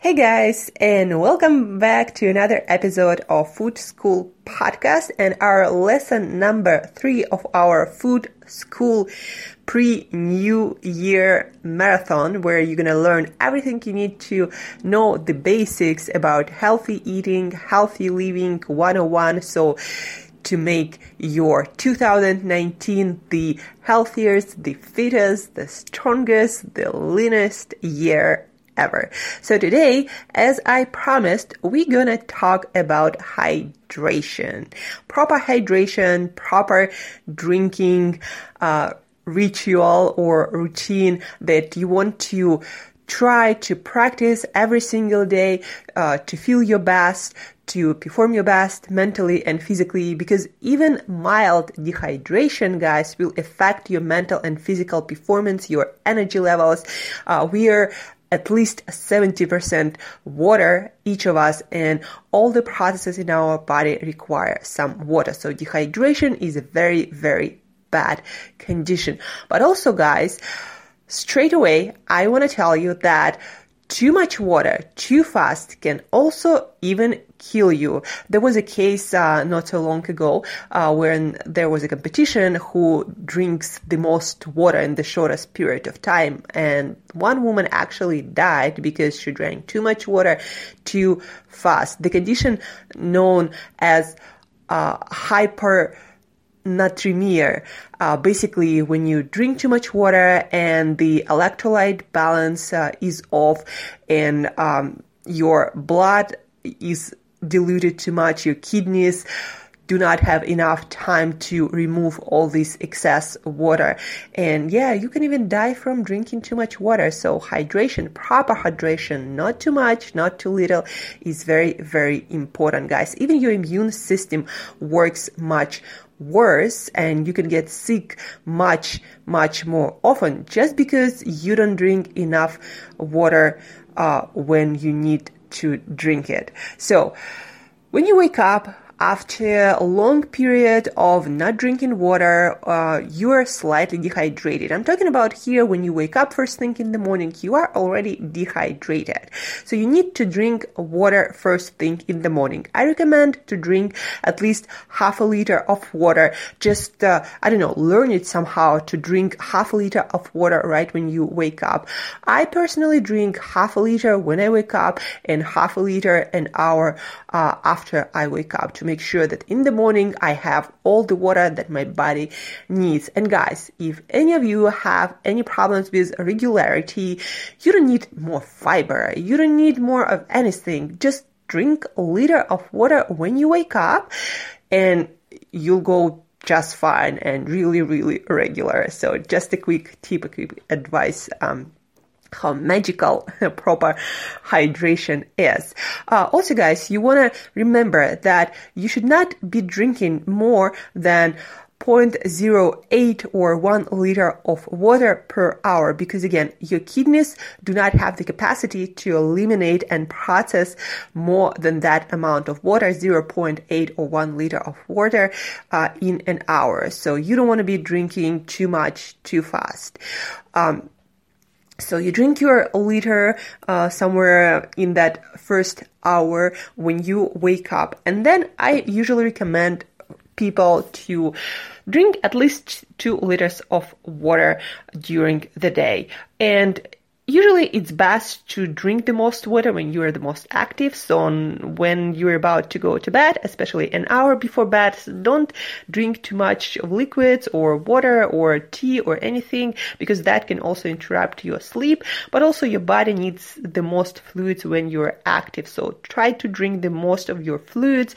Hey guys, and welcome back to another episode of Food School Podcast and our lesson number three of our Food School pre New Year marathon, where you're gonna learn everything you need to know the basics about healthy eating, healthy living 101. So, to make your 2019 the healthiest, the fittest, the strongest, the leanest year ever. So today, as I promised, we're gonna talk about hydration. Proper hydration, proper drinking, uh, ritual or routine that you want to try to practice every single day uh, to feel your best, to perform your best mentally and physically because even mild dehydration, guys, will affect your mental and physical performance, your energy levels. Uh, we are at least 70% water each of us and all the processes in our body require some water. So dehydration is a very, very bad condition. But also guys, straight away, I want to tell you that too much water too fast can also even kill you. There was a case uh, not so long ago uh, when there was a competition who drinks the most water in the shortest period of time, and one woman actually died because she drank too much water too fast. The condition known as uh, hyper natremia. Uh, basically, when you drink too much water and the electrolyte balance uh, is off and um, your blood is diluted too much, your kidneys do not have enough time to remove all this excess water. And yeah, you can even die from drinking too much water. So hydration, proper hydration, not too much, not too little is very, very important, guys. Even your immune system works much worse and you can get sick much, much more often just because you don't drink enough water uh, when you need to drink it. So, when you wake up, after a long period of not drinking water, uh, you are slightly dehydrated. I'm talking about here when you wake up first thing in the morning, you are already dehydrated. So you need to drink water first thing in the morning. I recommend to drink at least half a liter of water. Just, uh, I don't know, learn it somehow to drink half a liter of water right when you wake up. I personally drink half a liter when I wake up and half a liter an hour uh, after I wake up to make sure that in the morning I have all the water that my body needs. And guys, if any of you have any problems with regularity, you don't need more fiber. You don't need more of anything. Just drink a liter of water when you wake up and you'll go just fine and really, really regular. So just a quick tip, a quick advice um, how magical proper hydration is. Uh, also, guys, you want to remember that you should not be drinking more than 0.08 or 1 liter of water per hour because again your kidneys do not have the capacity to eliminate and process more than that amount of water 0.8 or 1 liter of water uh, in an hour so you don't want to be drinking too much too fast um, so you drink your liter uh, somewhere in that first hour when you wake up, and then I usually recommend people to drink at least two liters of water during the day. And usually it's best to drink the most water when you're the most active. So when you're about to go to bed, especially an hour before bed, don't drink too much of liquids or water or tea or anything because that can also interrupt your sleep. But also your body needs the most fluids when you're active. So try to drink the most of your fluids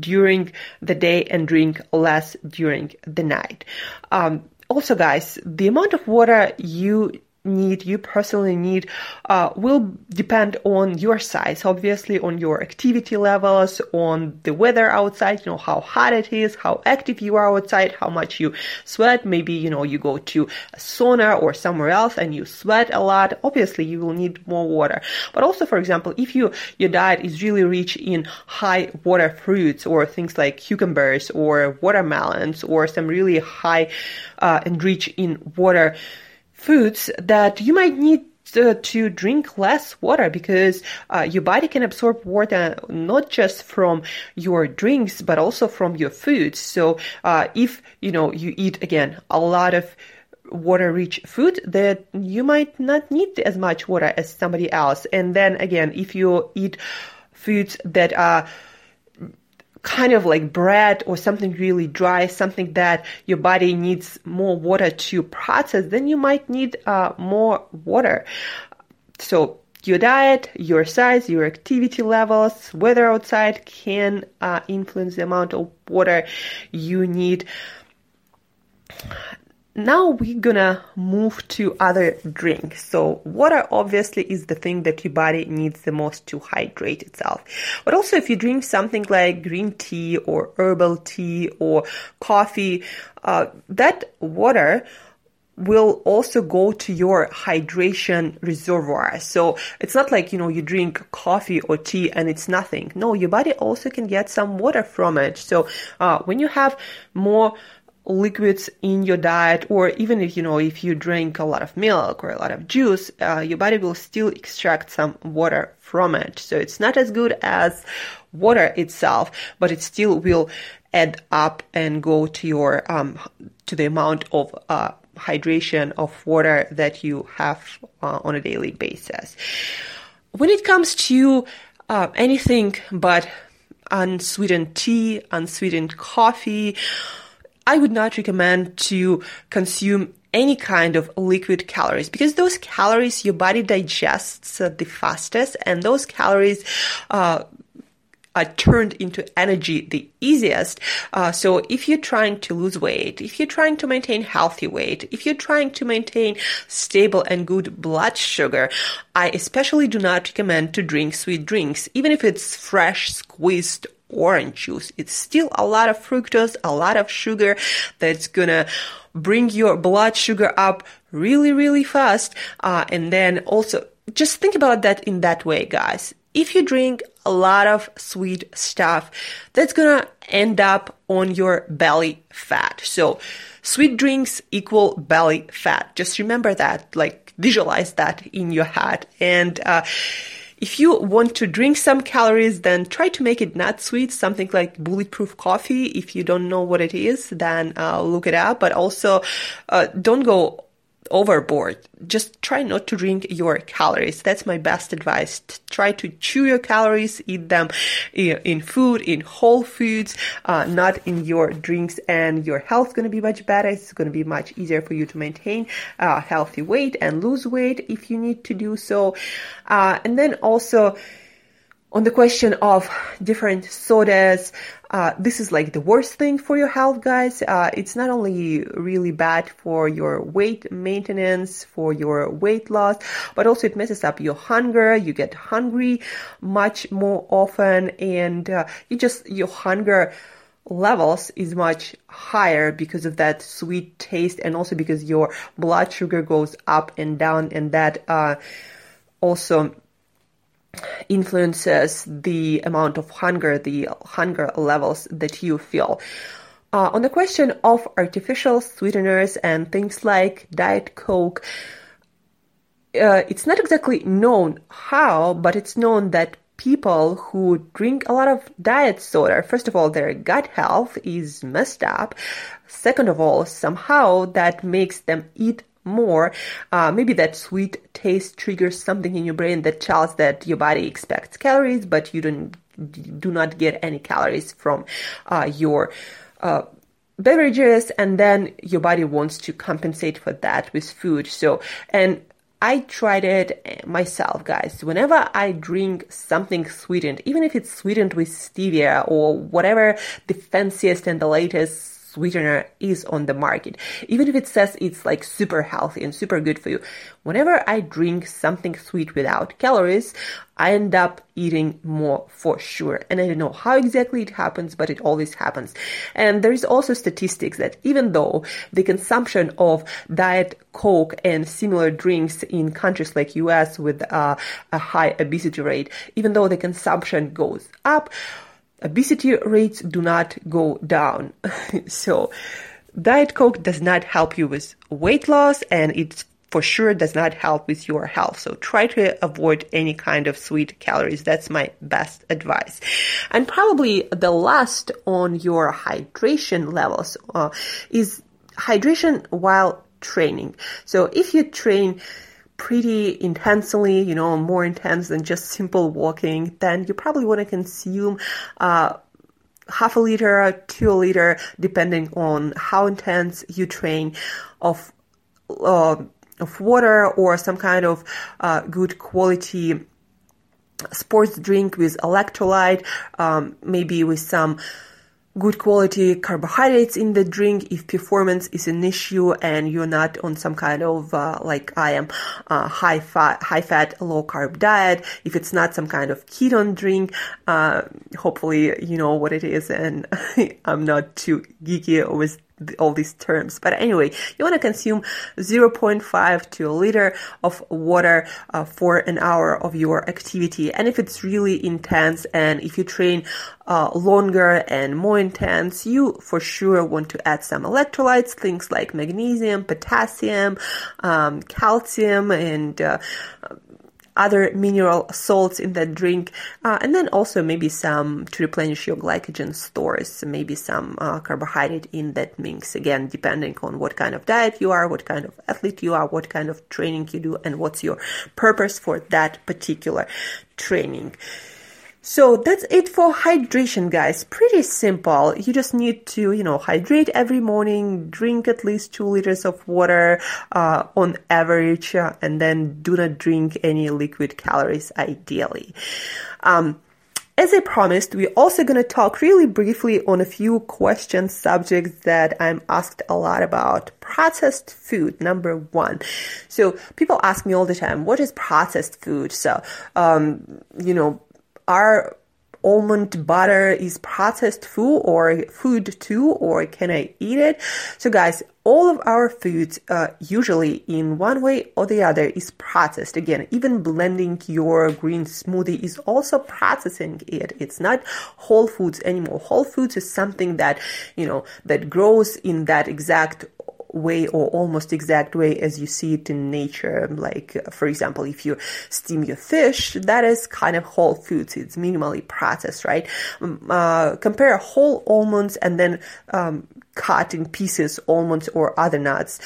during the day and drink less during the night. Um, also guys, the amount of water you need you personally need uh, will depend on your size obviously on your activity levels on the weather outside you know how hot it is how active you are outside how much you sweat. Maybe you know you go to a sauna or somewhere else and you sweat a lot. Obviously you will need more water. But also for example if you your diet is really rich in high water fruits or things like cucumbers or watermelons or some really high uh, and rich in water foods that you might need uh, to drink less water because uh, your body can absorb water not just from your drinks but also from your foods. So uh, if you know you eat again a lot of water rich food that you might not need as much water as somebody else. And then again, if you eat foods that are kind of like bread or something really dry, something that your body needs more water to process, then you might need uh, more water. So your diet, your size, your activity levels, weather outside can uh, influence the amount of water you need now we're gonna move to other drinks. So water obviously is the thing that your body needs the most to hydrate itself. But also if you drink something like green tea or herbal tea or coffee, uh, that water will also go to your hydration reservoir. So it's not like, you know, you drink coffee or tea and it's nothing. No, your body also can get some water from it. So, uh, when you have more liquids in your diet or even if you know if you drink a lot of milk or a lot of juice uh, your body will still extract some water from it. So it's not as good as water itself but it still will add up and go to your um, to the amount of uh, hydration of water that you have uh, on a daily basis. When it comes to uh, anything but unsweetened tea unsweetened coffee I would not recommend to consume any kind of liquid calories because those calories your body digests uh, the fastest and those calories uh, are turned into energy the easiest. Uh, so if you're trying to lose weight, if you're trying to maintain healthy weight, if you're trying to maintain stable and good blood sugar, I especially do not recommend to drink sweet drinks, even if it's fresh squeezed orange juice. It's still a lot of fructose, a lot of sugar that's gonna bring your blood sugar up really, really fast. Uh, and then also just think about that in that way, guys. If you drink a lot of sweet stuff, that's gonna end up on your belly fat. So sweet drinks equal belly fat. Just remember that, like visualize that in your head. And, uh, if you want to drink some calories, then try to make it not sweet, something like bulletproof coffee. If you don't know what it is, then uh, look it up. But also, uh, don't go overboard. Just try not to drink your calories. That's my best advice. Try to chew your calories, eat them in food, in whole foods, uh, not in your drinks, and your health going to be much better. It's going to be much easier for you to maintain a healthy weight and lose weight if you need to do so. Uh, and then also, on the question of different sodas, uh, this is like the worst thing for your health, guys. Uh, it's not only really bad for your weight maintenance, for your weight loss, but also it messes up your hunger. You get hungry much more often and uh, you just, your hunger levels is much higher because of that sweet taste and also because your blood sugar goes up and down and that uh, also influences the amount of hunger, the hunger levels that you feel. Uh, on the question of artificial sweeteners and things like Diet Coke, uh, it's not exactly known how, but it's known that people who drink a lot of diet soda, first of all, their gut health is messed up. Second of all, somehow that makes them eat more. Uh, maybe that sweet taste triggers something in your brain that tells that your body expects calories, but you don't do not get any calories from uh, your uh, beverages, and then your body wants to compensate for that with food. So, and I tried it myself, guys. Whenever I drink something sweetened, even if it's sweetened with stevia or whatever the fanciest and the latest sweetener is on the market. Even if it says it's like super healthy and super good for you. Whenever I drink something sweet without calories, I end up eating more for sure. And I don't know how exactly it happens, but it always happens. And there is also statistics that even though the consumption of diet coke and similar drinks in countries like US with uh, a high obesity rate, even though the consumption goes up, obesity rates do not go down. so, Diet Coke does not help you with weight loss and it for sure does not help with your health. So try to avoid any kind of sweet calories. That's my best advice. And probably the last on your hydration levels uh, is hydration while training. So if you train pretty intensely, you know, more intense than just simple walking, then you probably want to consume uh, half a liter to a liter, depending on how intense you train, of uh, of water or some kind of uh, good quality sports drink with electrolyte, um, maybe with some good quality carbohydrates in the drink if performance is an issue and you're not on some kind of uh, like I am uh, high fat high fat low carb diet. If it's not some kind of ketone drink uh, hopefully you know what it is and I'm not too geeky with all these terms. But anyway, you want to consume 0.5 to a liter of water uh, for an hour of your activity. And if it's really intense and if you train uh, longer and more intense, you for sure want to add some electrolytes, things like magnesium, potassium, um, calcium, and uh, other mineral salts in that drink, uh, and then also maybe some to replenish your glycogen stores, maybe some uh, carbohydrate in that mix. Again, depending on what kind of diet you are, what kind of athlete you are, what kind of training you do, and what's your purpose for that particular training. So that's it for hydration, guys. Pretty simple. You just need to, you know, hydrate every morning, drink at least two liters of water uh, on average, uh, and then do not drink any liquid calories, ideally. Um, as I promised, we're also going to talk really briefly on a few question subjects that I'm asked a lot about. Processed food, number one. So people ask me all the time, what is processed food? So, um, you know, are almond butter is processed food or food too or can i eat it? So guys all of our foods uh, usually in one way or the other is processed. Again even blending your green smoothie is also processing it. It's not whole foods anymore. Whole foods is something that you know that grows in that exact way or almost exact way as you see it in nature. Like, for example, if you steam your fish, that is kind of whole foods. It's minimally processed, right? Um, uh, compare whole almonds and then um, cut in pieces almonds or other nuts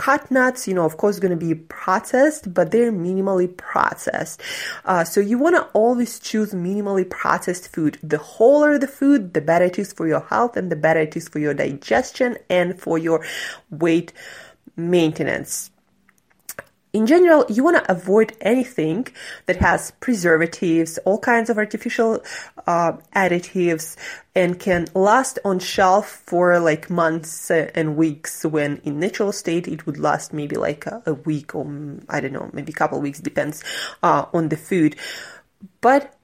cut nuts, you know, of course, going to be processed, but they're minimally processed. Uh, so you want to always choose minimally processed food. The wholer the food, the better it is for your health and the better it is for your digestion and for your weight maintenance in general, you want to avoid anything that has preservatives, all kinds of artificial uh, additives, and can last on shelf for like months and weeks. When in natural state, it would last maybe like a, a week or I don't know, maybe a couple of weeks, depends uh, on the food. But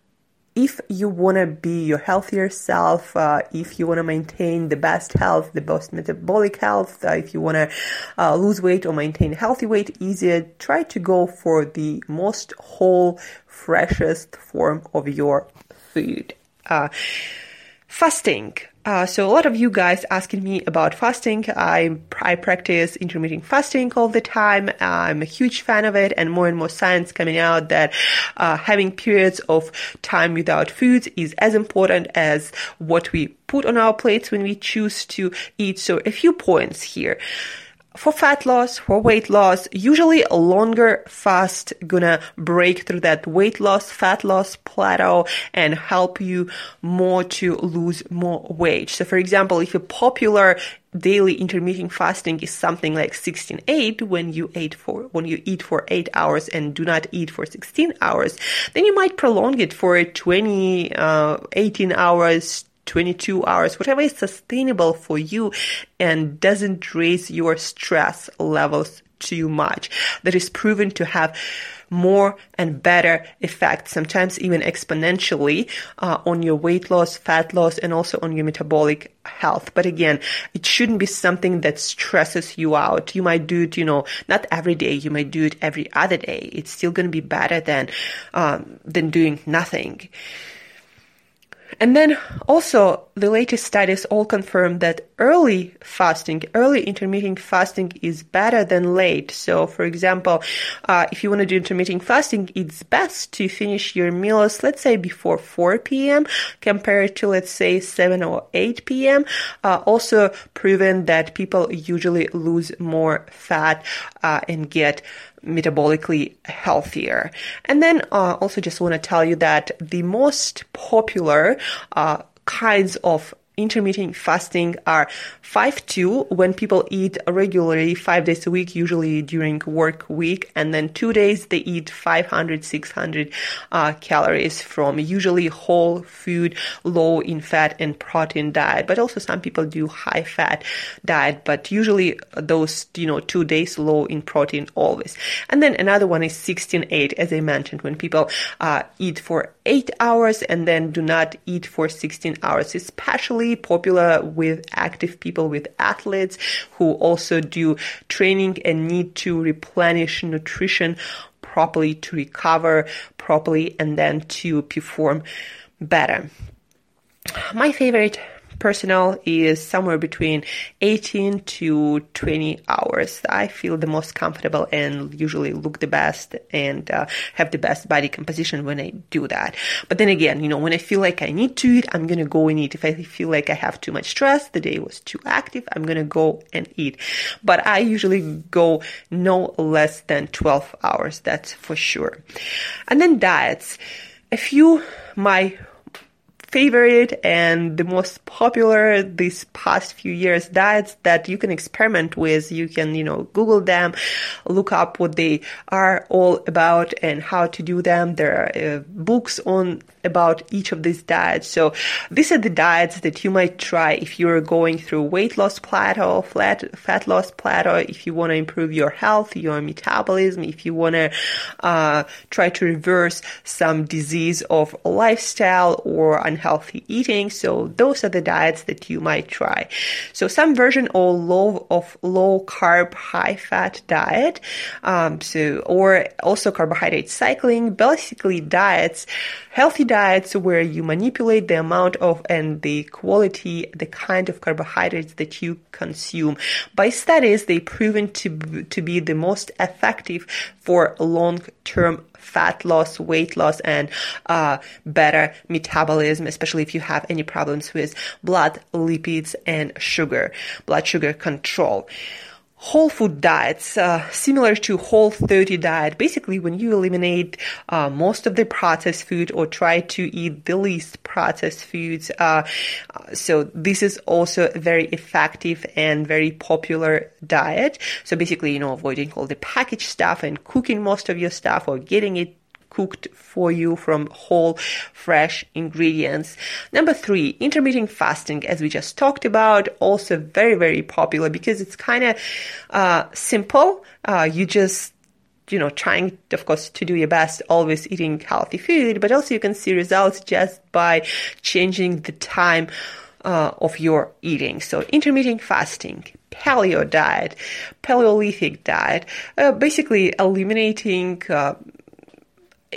if you want to be your healthier self, uh, if you want to maintain the best health, the best metabolic health, uh, if you want to uh, lose weight or maintain healthy weight easier, try to go for the most whole, freshest form of your food. Uh, fasting. Uh, so a lot of you guys asking me about fasting. I, I practice intermittent fasting all the time. I'm a huge fan of it and more and more science coming out that uh, having periods of time without food is as important as what we put on our plates when we choose to eat. So a few points here for fat loss, for weight loss, usually a longer fast gonna break through that weight loss, fat loss plateau and help you more to lose more weight. So for example, if a popular daily intermittent fasting is something like 16-8 when you eat for when you eat for 8 hours and do not eat for 16 hours then you might prolong it for 20 uh, 18 hours 22 hours, whatever is sustainable for you and doesn't raise your stress levels too much. That is proven to have more and better effects, sometimes even exponentially, uh, on your weight loss, fat loss, and also on your metabolic health. But again, it shouldn't be something that stresses you out. You might do it, you know, not every day. You might do it every other day. It's still going to be better than um, than doing nothing. And then also the latest studies all confirm that early fasting, early intermittent fasting is better than late. So for example, uh, if you want to do intermittent fasting, it's best to finish your meals, let's say before 4 p.m. compared to let's say 7 or 8 p.m. Uh, also proven that people usually lose more fat uh, and get metabolically healthier. And then uh, also just want to tell you that the most popular uh, kinds of intermittent fasting are 5-2 when people eat regularly five days a week, usually during work week, and then two days they eat 500, 600 uh, calories from usually whole food, low in fat and protein diet. But also some people do high fat diet, but usually those, you know, two days low in protein always. And then another one is 16-8, as I mentioned, when people uh, eat for eight hours and then do not eat for 16 hours, especially popular with active people, with athletes who also do training and need to replenish nutrition properly to recover properly and then to perform better. My favorite personal is somewhere between 18 to 20 hours. I feel the most comfortable and usually look the best and uh, have the best body composition when I do that. But then again, you know, when I feel like I need to eat, I'm going to go and eat. If I feel like I have too much stress, the day was too active, I'm going to go and eat. But I usually go no less than 12 hours. That's for sure. And then diets. A few my favorite and the most popular these past few years diets that you can experiment with. You can, you know, Google them, look up what they are all about and how to do them. There are uh, books on about each of these diets. So these are the diets that you might try if you're going through weight loss plateau, fat, fat loss plateau, if you want to improve your health, your metabolism, if you want to uh, try to reverse some disease of lifestyle or unhealthy eating. So those are the diets that you might try. So some version of low of low carb, high fat diet. Um, so or also carbohydrate cycling. Basically diets, healthy diets diets where you manipulate the amount of and the quality, the kind of carbohydrates that you consume. By studies, they proven to, to be the most effective for long-term fat loss, weight loss, and uh, better metabolism, especially if you have any problems with blood lipids and sugar, blood sugar control whole food diets, uh, similar to whole 30 diet. Basically, when you eliminate uh, most of the processed food or try to eat the least processed foods. Uh, so this is also a very effective and very popular diet. So basically, you know, avoiding all the packaged stuff and cooking most of your stuff or getting it cooked for you from whole, fresh ingredients. Number three, intermittent fasting, as we just talked about, also very, very popular because it's kind of uh, simple. Uh, you just you know, trying, of course, to do your best, always eating healthy food, but also you can see results just by changing the time uh, of your eating. So intermittent fasting, paleo diet, Paleolithic diet, uh, basically eliminating uh,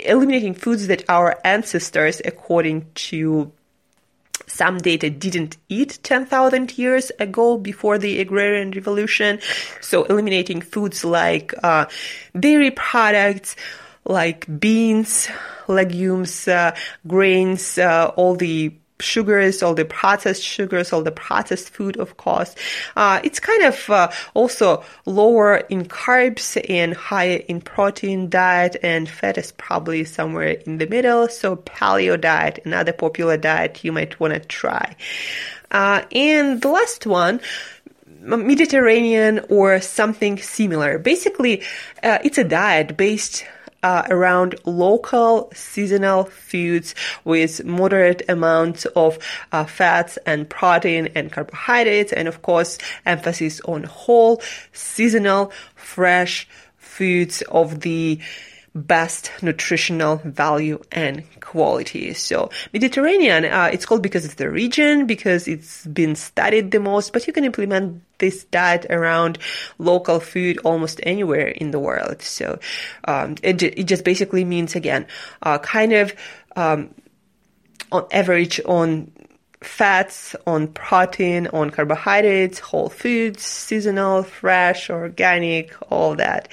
eliminating foods that our ancestors, according to some data didn't eat 10,000 years ago before the agrarian revolution. So eliminating foods like uh, dairy products, like beans, legumes, uh, grains, uh, all the sugars, all the processed sugars, all the processed food, of course. Uh, it's kind of uh, also lower in carbs and higher in protein diet, and fat is probably somewhere in the middle. So paleo diet, another popular diet you might want to try. Uh, and the last one, Mediterranean or something similar. Basically, uh, it's a diet based uh, around local seasonal foods with moderate amounts of uh, fats and protein and carbohydrates, and of course, emphasis on whole, seasonal, fresh foods of the best nutritional value and quality. So Mediterranean, uh, it's called because it's the region, because it's been studied the most, but you can implement this diet around local food almost anywhere in the world. So um, it, it just basically means, again, uh, kind of um, on average on fats, on protein, on carbohydrates, whole foods, seasonal, fresh, organic, all that.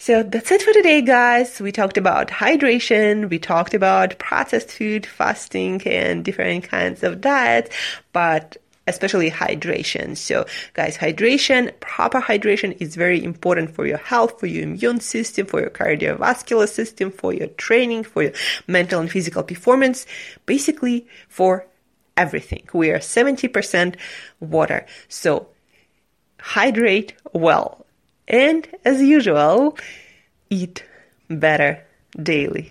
So that's it for today, guys. We talked about hydration, we talked about processed food, fasting, and different kinds of diets, but especially hydration. So, guys, hydration, proper hydration is very important for your health, for your immune system, for your cardiovascular system, for your training, for your mental and physical performance, basically for everything. We are 70% water. So, hydrate well. And as usual, eat better daily.